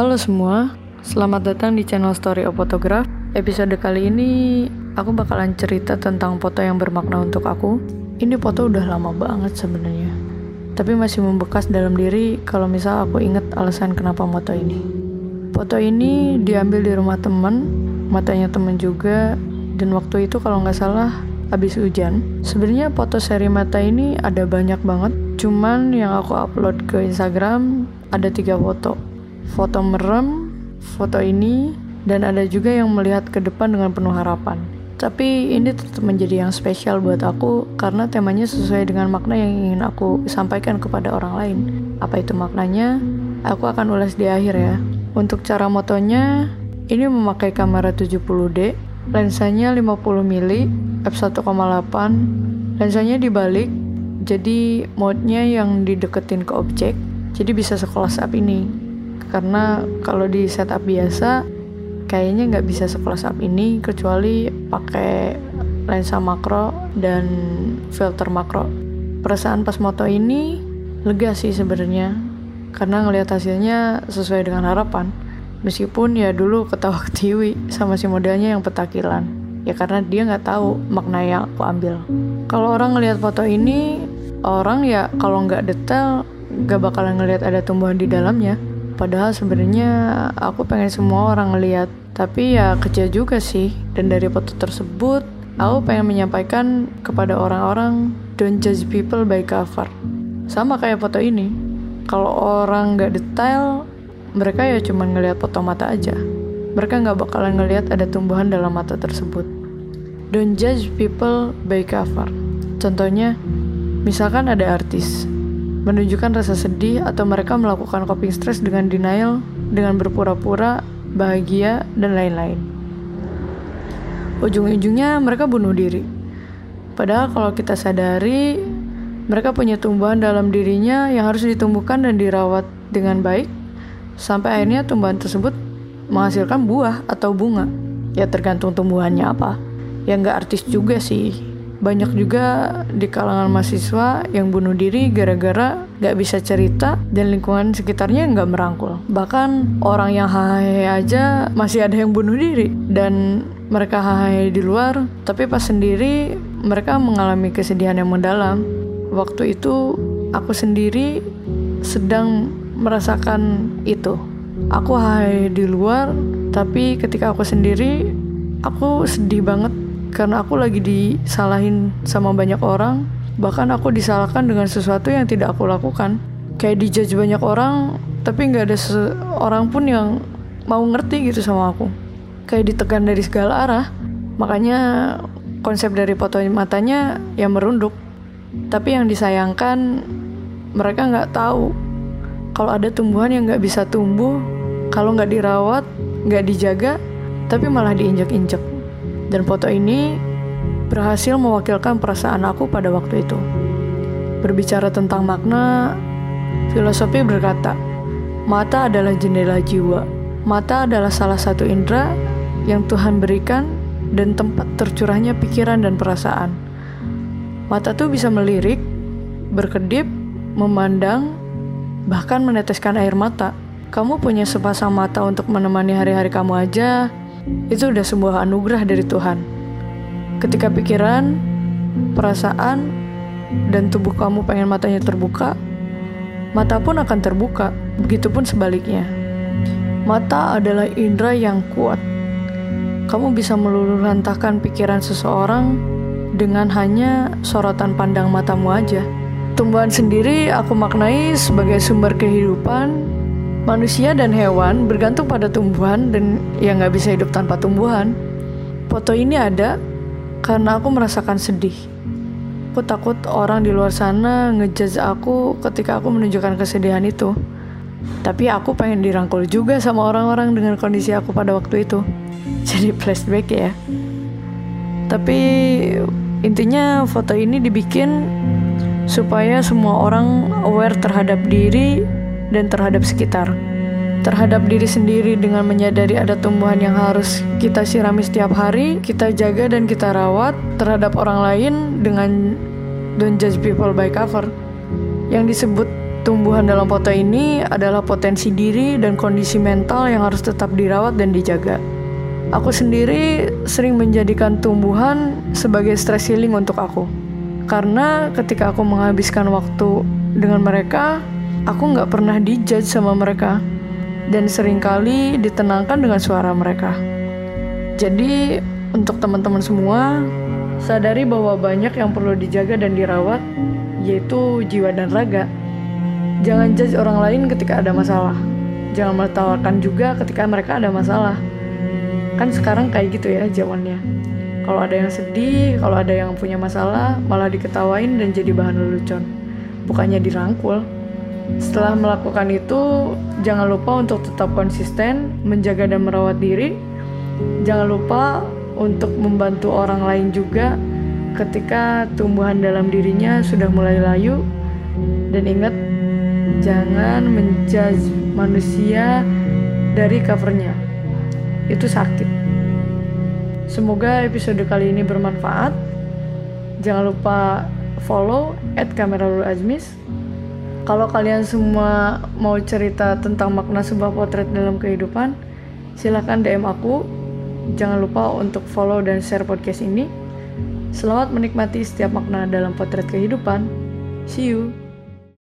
Halo semua, selamat datang di channel Story of Photograph. Episode kali ini aku bakalan cerita tentang foto yang bermakna untuk aku. Ini foto udah lama banget sebenarnya, tapi masih membekas dalam diri kalau misal aku inget alasan kenapa foto ini. Foto ini diambil di rumah temen, matanya temen juga, dan waktu itu kalau nggak salah habis hujan. Sebenarnya foto seri mata ini ada banyak banget, cuman yang aku upload ke Instagram ada tiga foto. Foto merem, foto ini, dan ada juga yang melihat ke depan dengan penuh harapan. Tapi ini tetap menjadi yang spesial buat aku karena temanya sesuai dengan makna yang ingin aku sampaikan kepada orang lain. Apa itu maknanya? Aku akan ulas di akhir ya. Untuk cara motonya, ini memakai kamera 70D, lensanya 50 mili, f1,8, lensanya dibalik, jadi mode-nya yang dideketin ke objek, jadi bisa sekelas up ini. Karena kalau di setup biasa, kayaknya nggak bisa sekelas up ini kecuali pakai lensa makro dan filter makro. Perasaan pas moto ini lega sih sebenarnya, karena ngelihat hasilnya sesuai dengan harapan. Meskipun ya dulu ketawa ketiwi sama si modelnya yang petakilan. Ya karena dia nggak tahu makna yang aku ambil. Kalau orang ngelihat foto ini, orang ya kalau nggak detail nggak bakalan ngelihat ada tumbuhan di dalamnya. Padahal sebenarnya aku pengen semua orang ngelihat. Tapi ya kecil juga sih. Dan dari foto tersebut, aku pengen menyampaikan kepada orang-orang don't judge people by cover. Sama kayak foto ini. Kalau orang nggak detail, mereka ya cuma ngelihat foto mata aja. Mereka nggak bakalan ngelihat ada tumbuhan dalam mata tersebut. Don't judge people by cover. Contohnya, misalkan ada artis menunjukkan rasa sedih atau mereka melakukan coping stress dengan denial, dengan berpura-pura bahagia dan lain-lain. Ujung-ujungnya mereka bunuh diri. Padahal kalau kita sadari, mereka punya tumbuhan dalam dirinya yang harus ditumbuhkan dan dirawat dengan baik sampai akhirnya tumbuhan tersebut menghasilkan buah atau bunga. Ya tergantung tumbuhannya apa. Ya nggak artis juga sih. Banyak juga di kalangan mahasiswa yang bunuh diri gara-gara nggak bisa cerita dan lingkungan sekitarnya nggak merangkul. Bahkan orang yang hahaha aja masih ada yang bunuh diri dan mereka hahaha di luar, tapi pas sendiri mereka mengalami kesedihan yang mendalam. Waktu itu aku sendiri sedang merasakan itu. Aku hai di luar, tapi ketika aku sendiri, aku sedih banget karena aku lagi disalahin sama banyak orang. Bahkan aku disalahkan dengan sesuatu yang tidak aku lakukan. Kayak dijudge banyak orang, tapi nggak ada seorang pun yang mau ngerti gitu sama aku. Kayak ditekan dari segala arah. Makanya konsep dari foto matanya yang merunduk. Tapi yang disayangkan mereka nggak tahu kalau ada tumbuhan yang nggak bisa tumbuh, kalau nggak dirawat, nggak dijaga, tapi malah diinjak-injak. Dan foto ini berhasil mewakilkan perasaan aku pada waktu itu. Berbicara tentang makna, filosofi berkata, mata adalah jendela jiwa. Mata adalah salah satu indera yang Tuhan berikan dan tempat tercurahnya pikiran dan perasaan. Mata tuh bisa melirik, berkedip, memandang, bahkan meneteskan air mata. Kamu punya sepasang mata untuk menemani hari-hari kamu aja, itu udah sebuah anugerah dari Tuhan. Ketika pikiran, perasaan, dan tubuh kamu pengen matanya terbuka, mata pun akan terbuka, begitupun sebaliknya. Mata adalah indera yang kuat. Kamu bisa meluluhlantahkan pikiran seseorang dengan hanya sorotan pandang matamu aja. Tumbuhan sendiri aku maknai sebagai sumber kehidupan. Manusia dan hewan bergantung pada tumbuhan dan yang nggak bisa hidup tanpa tumbuhan. Foto ini ada karena aku merasakan sedih. Aku takut orang di luar sana ngejudge aku ketika aku menunjukkan kesedihan itu. Tapi aku pengen dirangkul juga sama orang-orang dengan kondisi aku pada waktu itu. Jadi flashback ya. Tapi intinya foto ini dibikin supaya semua orang aware terhadap diri dan terhadap sekitar. Terhadap diri sendiri dengan menyadari ada tumbuhan yang harus kita sirami setiap hari, kita jaga dan kita rawat. Terhadap orang lain dengan don't judge people by cover. Yang disebut tumbuhan dalam foto ini adalah potensi diri dan kondisi mental yang harus tetap dirawat dan dijaga. Aku sendiri sering menjadikan tumbuhan sebagai stress healing untuk aku. Karena ketika aku menghabiskan waktu dengan mereka, aku nggak pernah dijudge sama mereka. Dan sering kali ditenangkan dengan suara mereka. Jadi, untuk teman-teman semua, sadari bahwa banyak yang perlu dijaga dan dirawat, yaitu jiwa dan raga. Jangan judge orang lain ketika ada masalah. Jangan menertawakan juga ketika mereka ada masalah. Kan sekarang kayak gitu ya zamannya. Kalau ada yang sedih, kalau ada yang punya masalah, malah diketawain dan jadi bahan lelucon. Bukannya dirangkul. Setelah melakukan itu, jangan lupa untuk tetap konsisten, menjaga dan merawat diri. Jangan lupa untuk membantu orang lain juga ketika tumbuhan dalam dirinya sudah mulai layu. Dan ingat jangan menjudge manusia dari covernya. Itu sakit. Semoga episode kali ini bermanfaat. Jangan lupa follow at Azmis kalau kalian semua mau cerita tentang makna sebuah potret dalam kehidupan silahkan DM aku Jangan lupa untuk follow dan share podcast ini. Selamat menikmati setiap makna dalam potret kehidupan. See you.